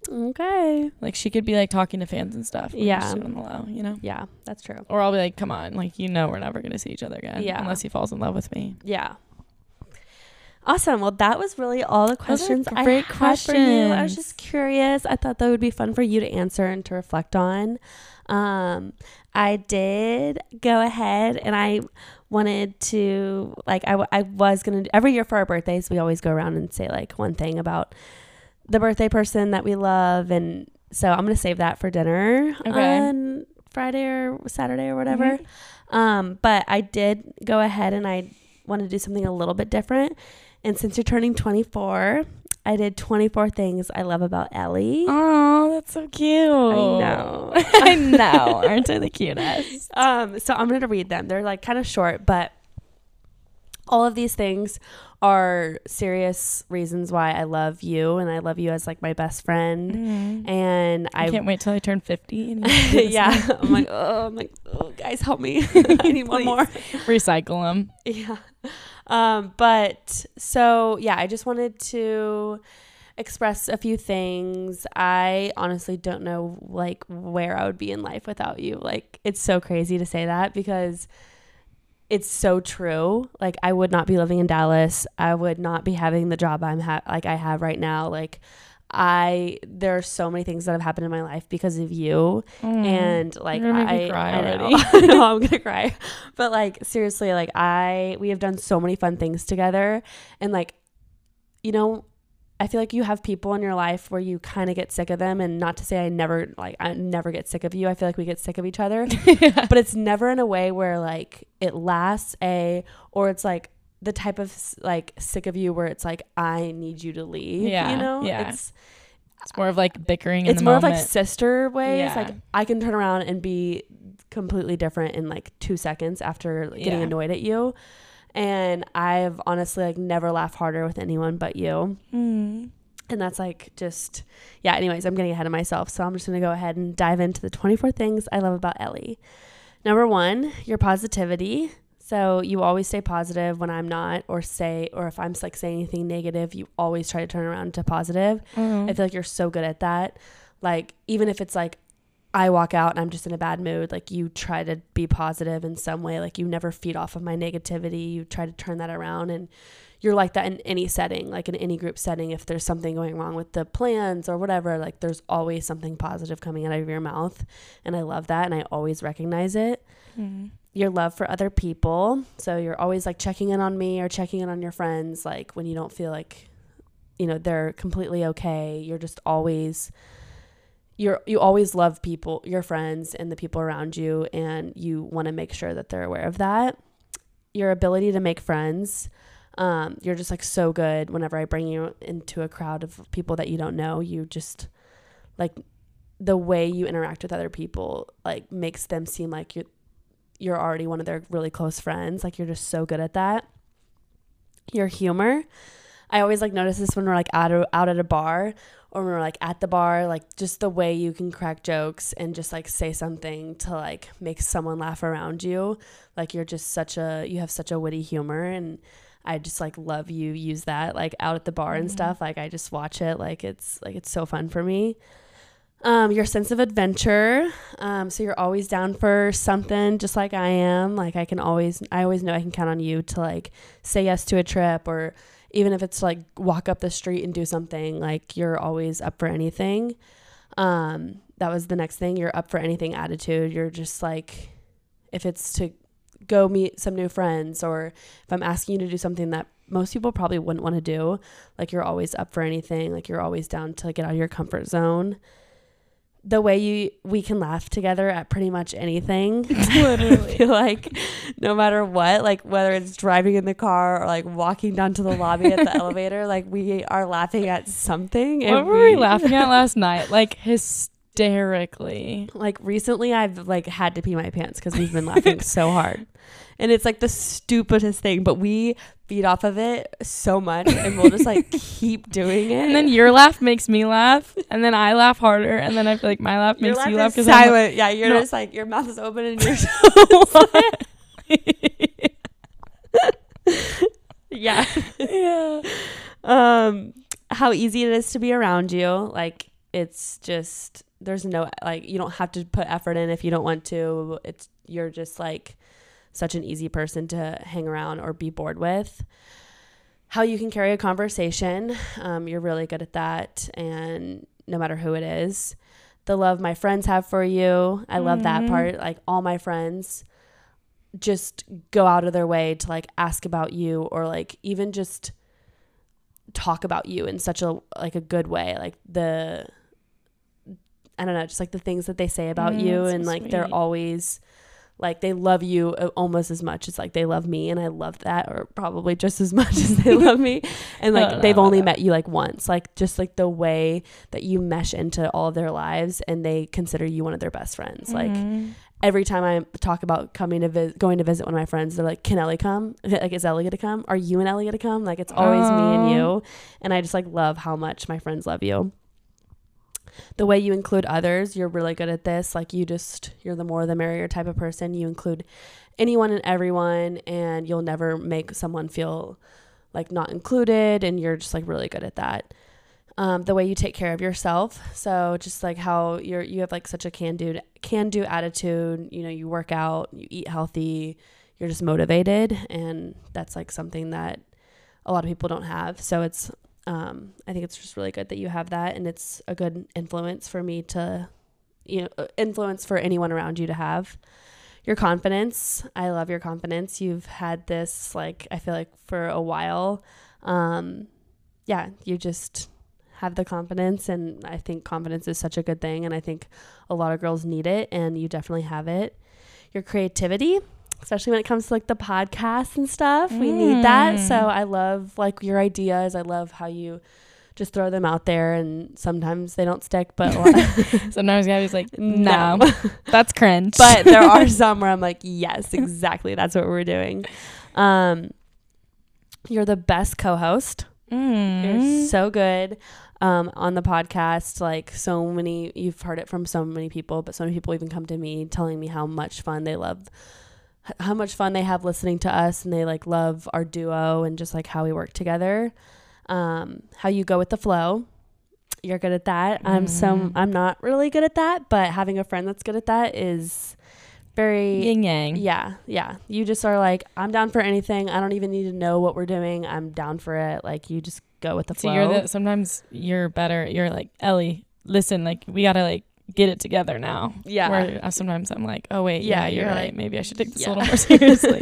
Speaker 1: Okay.
Speaker 3: Like she could be like talking to fans and stuff.
Speaker 1: Yeah.
Speaker 3: on the low, you know.
Speaker 1: Yeah, that's true.
Speaker 3: Or I'll be like, come on, like you know, we're never gonna see each other again.
Speaker 1: Yeah.
Speaker 3: Unless he falls in love with me.
Speaker 1: Yeah. Awesome. Well, that was really all the questions I
Speaker 3: great
Speaker 1: had for you. I was just curious. I thought that would be fun for you to answer and to reflect on. Um, I did go ahead and I wanted to like I, w- I was gonna every year for our birthdays we always go around and say like one thing about the birthday person that we love and so I'm gonna save that for dinner
Speaker 3: Okay.
Speaker 1: on Friday or Saturday or whatever.
Speaker 3: Mhm.
Speaker 1: Um, but I did go ahead and I wanted to do something a little bit different. And since you're turning 24, I did 24 things I love about Ellie.
Speaker 3: Oh, that's so cute. I
Speaker 1: know.
Speaker 3: I know. Aren't I the cutest?
Speaker 1: Um, so I'm going to read them. They're like kind of short, but all of these things are serious reasons why I love you and I love you as like my best friend.
Speaker 3: Mhm.
Speaker 1: And
Speaker 3: I
Speaker 1: I,
Speaker 3: can't wait till I turn fifty. And you do this
Speaker 1: yeah. I'm like, oh, I'm like, oh, guys, help me. I need one more.
Speaker 3: recycle them.
Speaker 1: Yeah. Um, but so yeah, I just wanted to express a few things. I honestly don't know like where I would be in life without you. Like it's so crazy to say that because it's so true. Like I would not be living in Dallas. I would not be having the job I'm ha- like I have right now. Like I there are so many things that have happened in my life because of you mm. and like
Speaker 3: You're gonna make me
Speaker 1: I,
Speaker 3: cry
Speaker 1: I
Speaker 3: already.
Speaker 1: I know I'm gonna cry, but like seriously, like I we have done so many fun things together, and like you know, I feel like you have people in your life where you kind of get sick of them, and not to say I never like I never get sick of you. I feel like we get sick of each other, but it's never in a way where like it lasts a or it's like the type of like sick of you where it's like I need you to leave.
Speaker 3: Yeah,
Speaker 1: you know,
Speaker 3: yeah.
Speaker 1: it's
Speaker 3: It's more of like bickering. in
Speaker 1: it's more of like sister ways.
Speaker 3: Yeah.
Speaker 1: Like I can turn around and be completely different in like two seconds after getting
Speaker 3: Yeah.
Speaker 1: annoyed at you. And I've honestly like never laughed harder with anyone but you.
Speaker 3: Mm.
Speaker 1: And that's like just yeah, anyways, I'm getting ahead of myself. So I'm just gonna go ahead and dive into the 24 things I love about Ellie. Number one, your positivity. So you always stay positive when I'm not, or say, or if I'm like saying anything negative, you always try to turn around to positive.
Speaker 3: Mhm.
Speaker 1: I feel like you're so good at that. Like even if it's like I walk out and I'm just in a bad mood, like you try to be positive in some way. Like you never feed off of my negativity. You try to turn that around and you're like that in any setting, like in any group setting. If there's something going wrong with the plans or whatever, like there's always something positive coming out of your mouth. And I love that and I always recognize it
Speaker 3: Mhm.
Speaker 1: your love for other people. So you're always like checking in on me or checking in on your friends, like when you don't feel like, you know, they're completely okay. You're just always you're you always love people, your friends and the people around you, and you want to make sure that they're aware of that. Your ability to make friends. Um, you're just like so good whenever I bring you into a crowd of people that you don't know. You just like the way you interact with other people like makes them seem like you're you're already one of their really close friends. Like you're just so good at that. Your humor. I always like notice this when we're like out out at a bar or when we're like at the bar, like just the way you can crack jokes and just like say something to like make someone laugh around you. Like you're just such a you have such a witty humor and I just like love you use that like out at the bar and
Speaker 3: Mhm.
Speaker 1: stuff. Like I just watch it like it's like it's so fun for me. Um, your sense of adventure. Um, so you're always down for something, just like I am. Like I can always, I always know I can count on you to like say yes to a trip, or even if it's like walk up the street and do something. Like you're always up for anything. Um, that was the next thing. You're up for anything attitude. You're just like, if it's to go meet some new friends, or if I'm asking you to do something that most people probably wouldn't want to do, like you're always up for anything. Like you're always down to get out of your comfort zone the way you we can laugh together at pretty much anything. I
Speaker 3: Literally.
Speaker 1: feel like no matter what, like whether it's driving in the car or like walking down to the lobby at the elevator, like we are laughing at something.
Speaker 3: What were we laughing at last night? Like hysterically.
Speaker 1: Like recently, I've like had to pee my pants because we've been laughing so hard, and it's like the stupidest thing, but we feed off of it so much, and we'll just like keep doing it.
Speaker 3: And then your laugh makes me laugh, and then I laugh harder, and then I feel like my laugh
Speaker 1: your
Speaker 3: makes
Speaker 1: laugh
Speaker 3: you laugh
Speaker 1: is
Speaker 3: because I'm
Speaker 1: silent. yeah, you're
Speaker 3: No.
Speaker 1: just like your mouth is open and you're so yeah.
Speaker 3: yeah.
Speaker 1: um how easy it is to be around you like it's just there's no like you don't have to put effort in if you don't want to it's you're just like such an easy person to hang around or be bored with how you can carry a conversation um, you're really good at that and no matter who it is the love my friends have for you i love that
Speaker 3: Mhm.
Speaker 1: part like all my friends just go out of their way to like ask about you or like even just talk about you in such a like a good way like the i don't know just like the things that they say about
Speaker 3: Mm,
Speaker 1: you
Speaker 3: that's so
Speaker 1: and like they're always like they love you uh, almost as much as like they love me and i love that or probably just as much as they love me and like
Speaker 3: don't
Speaker 1: they've
Speaker 3: know
Speaker 1: only met you like once like just like the way that you mesh into all of their lives and they consider you one of their best friends like
Speaker 3: Mhm.
Speaker 1: every time I talk about coming to visit, going to visit one of my friends, they're like, "Can Ellie come? Like, is Ellie gonna come? Are you and Ellie gonna come?" Like, it's always me and you, and I just like love how much my friends love you. The way you include others, you're really good at this. Like, you just you're the more the merrier type of person. You include anyone and everyone, and you'll never make someone feel like not included, and you're just like really good at that um, the way you take care of yourself. So just like how you're you have like such a can do can do attitude. You know, you work out, you eat healthy, you're just motivated, and that's like something that a lot of people don't have. So it's um, I think it's just really good that you have that, and it's a good influence for me to you know uh, influence for anyone around you to have. Your confidence, I love your confidence. You've had this like I feel like for a while. Um, yeah, you just have the confidence and I think confidence is such a good thing and I think a lot of girls need it and you definitely have it. Your creativity. Especially when it comes to like the podcast and stuff. We need that. So
Speaker 3: Mm.
Speaker 1: I love like your ideas. I love how you just throw them out there and sometimes they don't stick, but
Speaker 3: Sometimes Gabby's like,
Speaker 1: no.
Speaker 3: no, that's cringe.
Speaker 1: but there are some where I'm like, yes, exactly. That's what we're doing. Um, you're the best co-host.
Speaker 3: Mm.
Speaker 1: You're so good um, on the podcast. Like so many, you've heard it from so many people, but so many people even come to me telling me how much fun they love, how much fun they have listening to us, and they like love our duo and just like how we work together. Um, how you go with the flow. You're good at that. I'm so
Speaker 3: Mhm.
Speaker 1: I'm not really good at that, but having a friend that's good at that is very
Speaker 3: yin yang.
Speaker 1: yeah, yeah. You just are like, I'm down for anything. I don't even need to know what we're doing. I'm down for it. Like you just go with the
Speaker 3: So
Speaker 1: flow.
Speaker 3: you're the sometimes you're better. You're like Ellie. Listen, like we gotta like get it together now.
Speaker 1: yeah.
Speaker 3: Where sometimes I'm like, oh wait,
Speaker 1: Yeah,
Speaker 3: yeah, you're,
Speaker 1: you're
Speaker 3: right.
Speaker 1: like-
Speaker 3: Maybe I should take this
Speaker 1: yeah.
Speaker 3: a little more seriously.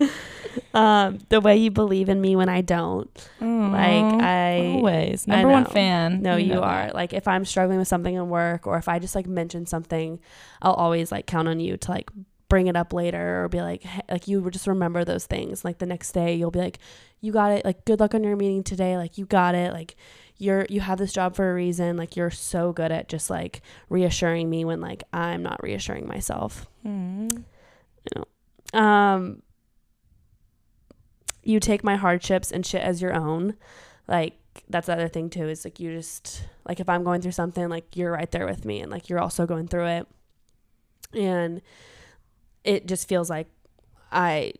Speaker 1: um, the way you believe in me when I don't. Like I
Speaker 3: always
Speaker 1: I
Speaker 3: number one fan.
Speaker 1: No, you
Speaker 3: know
Speaker 1: are.
Speaker 3: that.
Speaker 1: Like if I'm struggling with something in work or if I just like mention something, I'll always like count on you to like bring it up later or be like hey, like you would just remember those things. Like the next day you'll be like, You got it, like good luck on your meeting today, like you got it, like you're you have this job for a reason. Like you're so good at just like reassuring me when like I'm not reassuring myself.
Speaker 3: Mm.
Speaker 1: Um you take my hardships and shit as your own. Like that's the other thing too is like you just like if I'm going through something like you're right there with me and like you're also going through it. And it just feels like I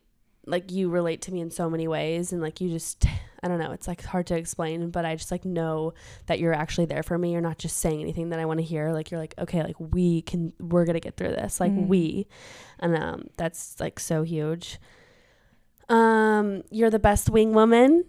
Speaker 1: like you relate to me in so many ways and like you just I don't know, it's like hard to explain, but I just like know that you're actually there for me. You're not just saying anything that I want to hear. Like you're like, okay, like we can we're gonna get through this. Like
Speaker 3: Mm.
Speaker 1: we. And um that's like so huge. Um, you're the best wing woman.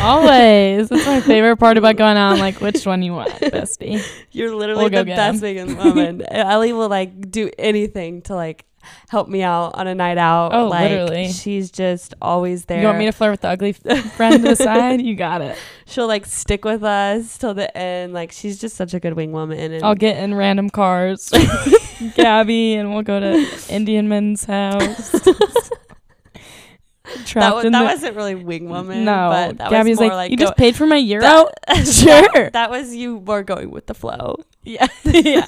Speaker 3: Always. That's my favorite part about going on. Like, which one you want, bestie?
Speaker 1: You're literally
Speaker 3: We'll
Speaker 1: the best wing woman. Ellie will like do anything to like help me out on a night out.
Speaker 3: Oh,
Speaker 1: like,
Speaker 3: literally.
Speaker 1: She's just always there.
Speaker 3: You want me to flirt with the ugly friend to the side? You got it.
Speaker 1: She'll like stick with us till the end. Like she's just such a good wing woman. And
Speaker 3: I'll get in random cars, Gabby, and we'll go to Indian men's house.
Speaker 1: that, was, that
Speaker 3: the,
Speaker 1: wasn't really wing woman.
Speaker 3: no.
Speaker 1: but that
Speaker 3: Gabby's
Speaker 1: was more
Speaker 3: like,
Speaker 1: like,
Speaker 3: you
Speaker 1: go-
Speaker 3: just paid for my year
Speaker 1: that-
Speaker 3: out.
Speaker 1: that-
Speaker 3: Sure.
Speaker 1: That was you were going with the flow.
Speaker 3: Yeah, yeah.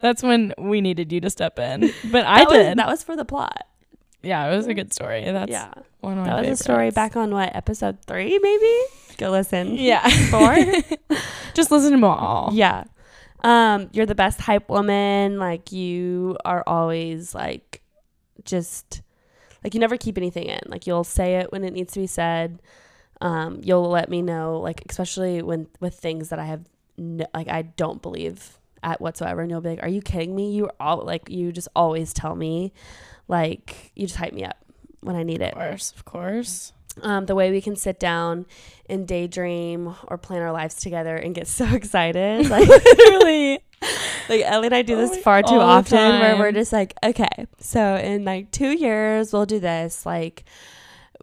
Speaker 3: That's when we needed you to step in, but I
Speaker 1: That was-
Speaker 3: did.
Speaker 1: that was for the plot.
Speaker 3: yeah, it was a good story. That's
Speaker 1: yeah.
Speaker 3: one of my
Speaker 1: That was
Speaker 3: favorites.
Speaker 1: a story back on what episode three, maybe. Go listen.
Speaker 3: Yeah,
Speaker 1: Four?
Speaker 3: Just listen to them all.
Speaker 1: Yeah. Um, you're the best hype woman. Like you are always like just like you never keep anything in. Like you'll say it when it needs to be said. Um, you'll let me know, like especially when with things that I have no, like I don't believe at whatsoever, and you'll be like, "Are you kidding me?" You all like you just always tell me, like you just hype me up when I need it.
Speaker 3: Of course, of course.
Speaker 1: um, the way we can sit down and daydream or plan our lives together and get so excited. Like
Speaker 3: Literally.
Speaker 1: like Ellie and I do this far too often where we're just like, okay, so in like two years we'll do this. Like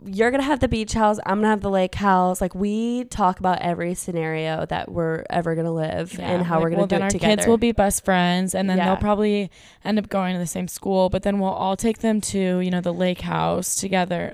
Speaker 1: you're gonna have the beach house, I'm gonna have the lake house. Like we talk about every scenario that we're ever gonna live and how
Speaker 3: like,
Speaker 1: we're gonna
Speaker 3: well,
Speaker 1: do
Speaker 3: then
Speaker 1: it
Speaker 3: our
Speaker 1: together.
Speaker 3: kids will be best friends, and then
Speaker 1: Yeah.
Speaker 3: they'll probably end up going to the same school. But then we'll all take them to you know the lake house together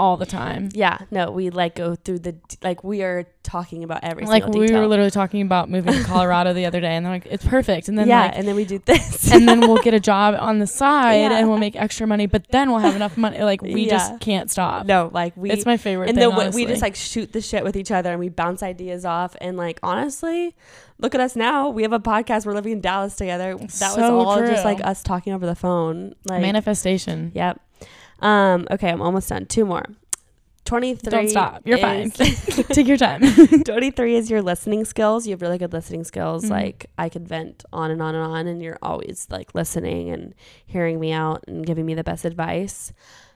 Speaker 3: all the time.
Speaker 1: yeah, no, we like go through the like we are talking about every
Speaker 3: like we
Speaker 1: detail.
Speaker 3: were literally talking about moving to Colorado the other day, and they're like, "It's perfect." And then
Speaker 1: yeah,
Speaker 3: like,
Speaker 1: and then we do this.
Speaker 3: and then we'll get a job on the side,
Speaker 1: Yeah.
Speaker 3: and we'll make extra money. But then we'll have enough money. Like we
Speaker 1: Yeah.
Speaker 3: just can't stop.
Speaker 1: no, like we
Speaker 3: it's my favorite.
Speaker 1: and
Speaker 3: thing,
Speaker 1: then we- just like shoot the shit with each other and we bounce ideas off and like honestly look at us now we have a podcast we're living in dallas together that was
Speaker 3: So
Speaker 1: all just like us talking over the phone like
Speaker 3: manifestation.
Speaker 1: yep um okay i'm almost done two more 23
Speaker 3: Don't stop. You're fine. Take your time.
Speaker 1: 23 is your listening skills you have really good listening skills
Speaker 3: Mhm.
Speaker 1: like i could vent on and on and on and you're always like listening and hearing me out and giving me the best advice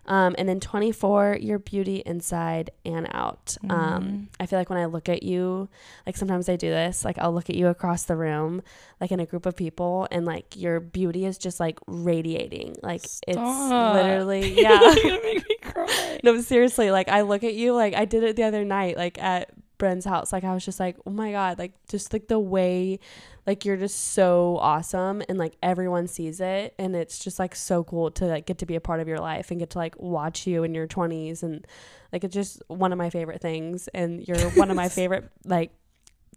Speaker 1: um, and then 24 your beauty inside and out um,
Speaker 3: Mhm.
Speaker 1: i feel like when i look at you like sometimes i do this like i'll look at you across the room like in a group of people and like your beauty is just like radiating like
Speaker 3: Stop.
Speaker 1: it's literally yeah
Speaker 3: You're gonna make me cry.
Speaker 1: no seriously like i look at you like i did it the other night like at Bren's house, like I was just like, oh my god, like just like the way, like you're just so awesome, and like everyone sees it, and it's just like so cool to like get to be a part of your life and get to like watch you in your 20s, and like it's just one of my favorite things, and you're one of my favorite like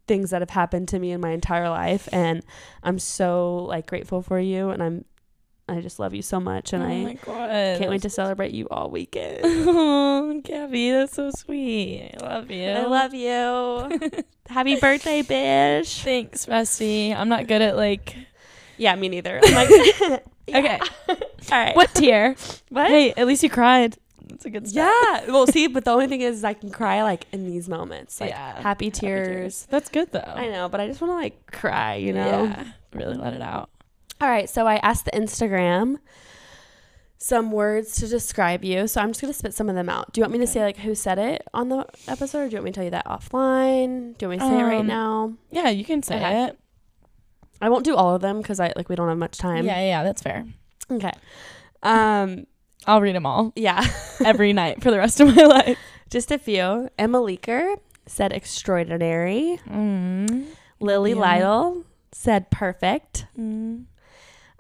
Speaker 1: things that have happened to me in my entire life, and I'm so like grateful for you, and I'm I just love you so much, and
Speaker 3: oh
Speaker 1: I
Speaker 3: god.
Speaker 1: can't wait to celebrate you all weekend.
Speaker 3: Oh, Gabby, that's so sweet. I love you.
Speaker 1: I love you. Happy birthday, bitch.
Speaker 3: Thanks, bestie. I'm not good at like.
Speaker 1: Yeah, me neither. I'm like,
Speaker 3: Okay.
Speaker 1: all right.
Speaker 3: What tear?
Speaker 1: What?
Speaker 3: Hey, at least you cried. That's a good start.
Speaker 1: Yeah. Well, see, but the only thing is, I can cry like in these moments, like
Speaker 3: Yeah.
Speaker 1: happy tears.
Speaker 3: That's good though.
Speaker 1: I know, but I just want to like cry, you know.
Speaker 3: Yeah. Really let it out.
Speaker 1: All right. So I asked the Instagram some words to describe you. So I'm just gonna spit some of them out. Do you want me to say like who said it on the episode, or do you want me to tell you that offline? Do you want me to say it right
Speaker 3: Um,
Speaker 1: now?
Speaker 3: Yeah, you can say
Speaker 1: Okay.
Speaker 3: it.
Speaker 1: I won't do all of them because I like we don't have much time.
Speaker 3: Yeah, yeah, that's fair.
Speaker 1: Okay. Um.
Speaker 3: I'll read them all
Speaker 1: Yeah.
Speaker 3: every night for the rest of my life.
Speaker 1: Just a few. Emma Leaker said extraordinary.
Speaker 3: Mm.
Speaker 1: Lily
Speaker 3: Yeah.
Speaker 1: Lytle said perfect.
Speaker 3: Mm.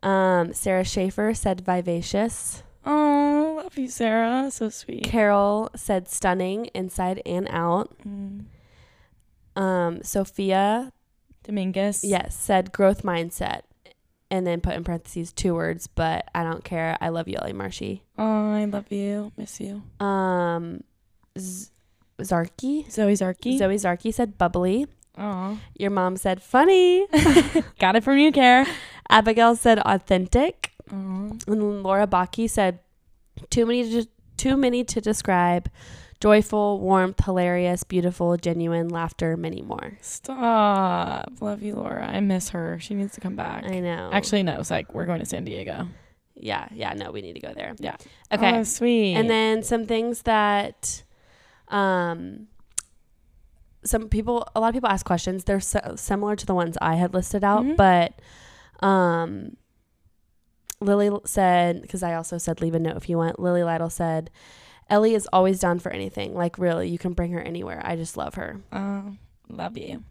Speaker 1: Um, Sarah Schaefer said vivacious.
Speaker 3: Oh, love you, Sarah. So sweet.
Speaker 1: Carol said stunning inside and out.
Speaker 3: Mm.
Speaker 1: Um, Sophia,
Speaker 3: Dominguez.
Speaker 1: yes, said growth mindset. And then put in parentheses two words, but I don't care. I love you, Ellie Marshy.
Speaker 3: Oh, I love you. Miss you.
Speaker 1: Um, Z- Zarky,
Speaker 3: Zoe Zarky.
Speaker 1: Zoe Zarky said bubbly.
Speaker 3: Oh,
Speaker 1: Your mom said funny.
Speaker 3: got it from you, Care.
Speaker 1: Abigail said authentic.
Speaker 3: Oh,
Speaker 1: And Laura Baki said, "Too many, to, too many to describe. Joyful, warmth, hilarious, beautiful, genuine, laughter, many more."
Speaker 3: stop. Love you, Laura. I miss her. She needs to come back.
Speaker 1: I know.
Speaker 3: Actually, no. It's like we're going to San Diego.
Speaker 1: yeah, yeah. No, we need to go there.
Speaker 3: Yeah.
Speaker 1: Okay.
Speaker 3: Oh, sweet.
Speaker 1: and then some things that, um, some people, a lot of people ask questions. They're so, similar to the ones I had listed out,
Speaker 3: Mhm.
Speaker 1: but, um. Lily said, because I also said leave a note if you want. Lily Lytle said, Ellie is always down for anything. Like, really, you can bring her anywhere. I just love her.
Speaker 3: Oh, love you.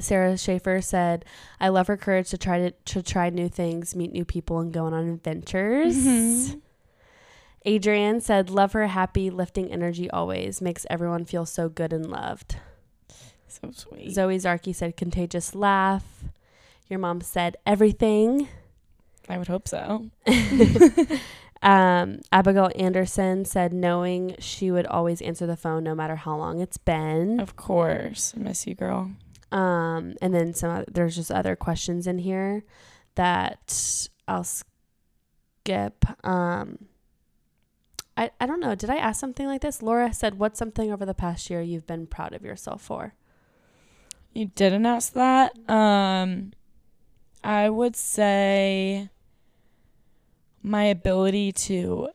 Speaker 1: Sarah Schaefer said, I love her courage to try to, to try new things, meet new people, and go on adventures.
Speaker 3: Mhm.
Speaker 1: Adrienne said, love her happy, lifting energy always. Makes everyone feel so good and loved.
Speaker 3: So sweet.
Speaker 1: Zoe Zarky said, contagious laugh. Your mom said, everything.
Speaker 3: I would hope so.
Speaker 1: Um, Abigail Anderson said, knowing she would always answer the phone no matter how long it's been.
Speaker 3: Of course. I miss you, girl.
Speaker 1: Um, and then some oth- there's just other questions in here that I'll skip. Um, I I don't know. Did I ask something like this? Laura said, "What's something over the past year you've been proud of yourself for?"
Speaker 3: You didn't ask that. Um, I would say my ability to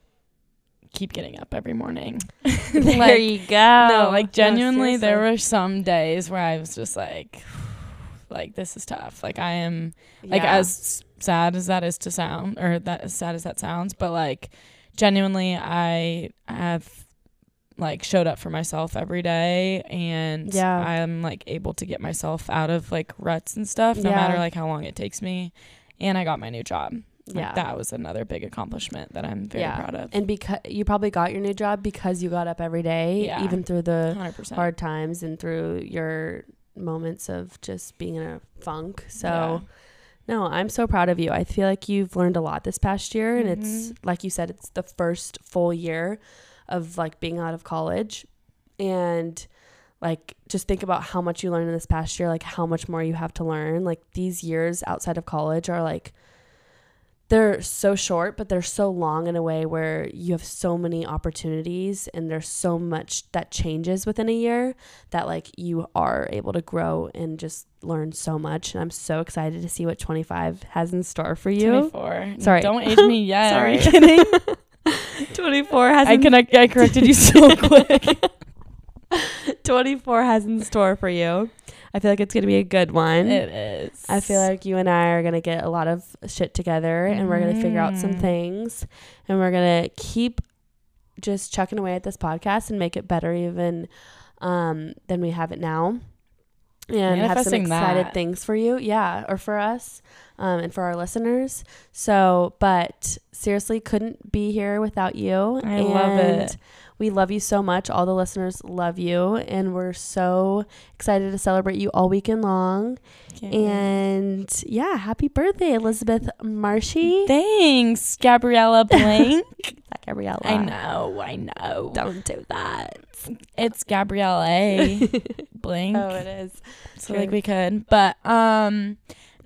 Speaker 3: keep getting up every morning.
Speaker 1: there
Speaker 3: Like,
Speaker 1: you go.
Speaker 3: no, like genuinely, there were some days where I was just like, like this is tough. Like I am like
Speaker 1: Yeah.
Speaker 3: as sad as that is to sound, or that as sad as that sounds, but like genuinely, I have like showed up for myself every day, and
Speaker 1: Yeah.
Speaker 3: I'm like able to get myself out of like ruts and stuff, no
Speaker 1: Yeah.
Speaker 3: matter like how long it takes me. And I got my new job. Like,
Speaker 1: yeah.
Speaker 3: that was another big accomplishment that I'm very
Speaker 1: Yeah.
Speaker 3: proud of.
Speaker 1: and because you probably got your new job because you got up every day,
Speaker 3: Yeah.
Speaker 1: even through the
Speaker 3: Hundred percent.
Speaker 1: hard times and through your moments of just being in a funk. So. No, I'm so proud of you. I feel like you've learned a lot this past year and it's
Speaker 3: Mhm.
Speaker 1: like you said it's the first full year of like being out of college and like just think about how much you learned in this past year, like how much more you have to learn. Like these years outside of college are like they're so short, but they're so long in a way where you have so many opportunities and there's so much that changes within a year that like you are able to grow and just learn so much. And I'm so excited to see what 25 has in store for you.
Speaker 3: 24.
Speaker 1: Sorry.
Speaker 3: Don't age me yet.
Speaker 1: Sorry.
Speaker 3: kidding?
Speaker 1: 24 has
Speaker 3: I
Speaker 1: in-
Speaker 3: connect. I corrected you so quick.
Speaker 1: 24 has in store for you. I feel like it's going to be a good one.
Speaker 3: it is.
Speaker 1: I feel like you and I are going to get a lot of shit together and we're going to figure out some
Speaker 3: Mhm.
Speaker 1: things and we're going to keep just chucking away at this podcast and make it better even um, than we have it now. And have some excited
Speaker 3: that.
Speaker 1: things for you. Yeah. Or for us um, and for our listeners. So, but seriously, couldn't be here without you.
Speaker 3: I love it.
Speaker 1: We love you so much. All the listeners love you. And we're so excited to celebrate you all weekend long.
Speaker 3: Can't.
Speaker 1: And yeah, happy birthday, Elizabeth Marshy.
Speaker 3: Thanks, Gabriella Blank.
Speaker 1: That Gabriella.
Speaker 3: I know, I know.
Speaker 1: Don't do that.
Speaker 3: It's Gabriella. Blank.
Speaker 1: Oh, it is.
Speaker 3: so
Speaker 1: true.
Speaker 3: like we could. But um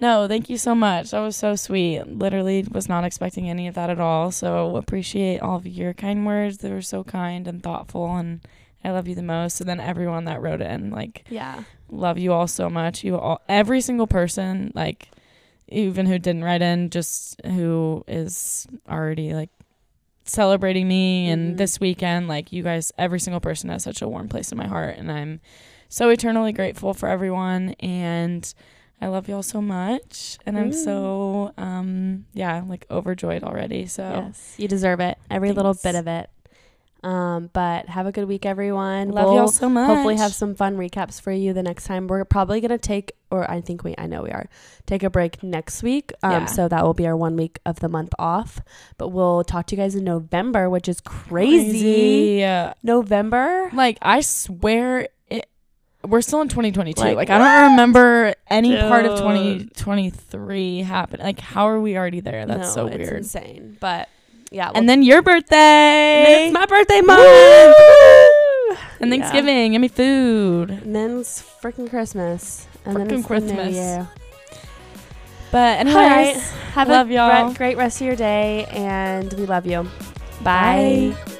Speaker 3: no, thank you so much. That was so sweet. Literally was not expecting any of that at all. So appreciate all of your kind words. They were so kind and thoughtful and I love you the most. And then everyone that wrote in, like
Speaker 1: Yeah.
Speaker 3: love you all so much. You all every single person, like even who didn't write in, just who is already like celebrating me and
Speaker 1: Mhm.
Speaker 3: this weekend, like you guys every single person has such a warm place in my heart and I'm so eternally grateful for everyone and I love y'all so much and I'm so um yeah, like overjoyed already. So
Speaker 1: Yes. You deserve it. Every little bit of it. Um, but have a good week, everyone.
Speaker 3: love
Speaker 1: We'll
Speaker 3: y'all so much.
Speaker 1: Hopefully, have some fun recaps for you the next time. We're probably gonna take, or I think we, I know we are, take a break next week. Um,
Speaker 3: Yeah.
Speaker 1: so that will be our one week of the month off. But we'll talk to you guys in November, which is crazy.
Speaker 3: Yeah.
Speaker 1: November.
Speaker 3: Like I swear we're still in 2022. Like,
Speaker 1: Like,
Speaker 3: I don't remember any part of 2023 happening. Like how are we already there? That's
Speaker 1: No,
Speaker 3: so
Speaker 1: it's insane. But yeah,
Speaker 3: And then your birthday.
Speaker 1: then it's my birthday month.
Speaker 3: Woo! and
Speaker 1: Yeah.
Speaker 3: Thanksgiving. Give me food.
Speaker 1: And then it's freaking Christmas. And then it's Christmas.
Speaker 3: Christmas.
Speaker 1: The new year.
Speaker 3: But anyways,
Speaker 1: All right. Have
Speaker 3: love
Speaker 1: a
Speaker 3: y'all.
Speaker 1: great rest of your day, and we love you. Bye.
Speaker 3: Bye.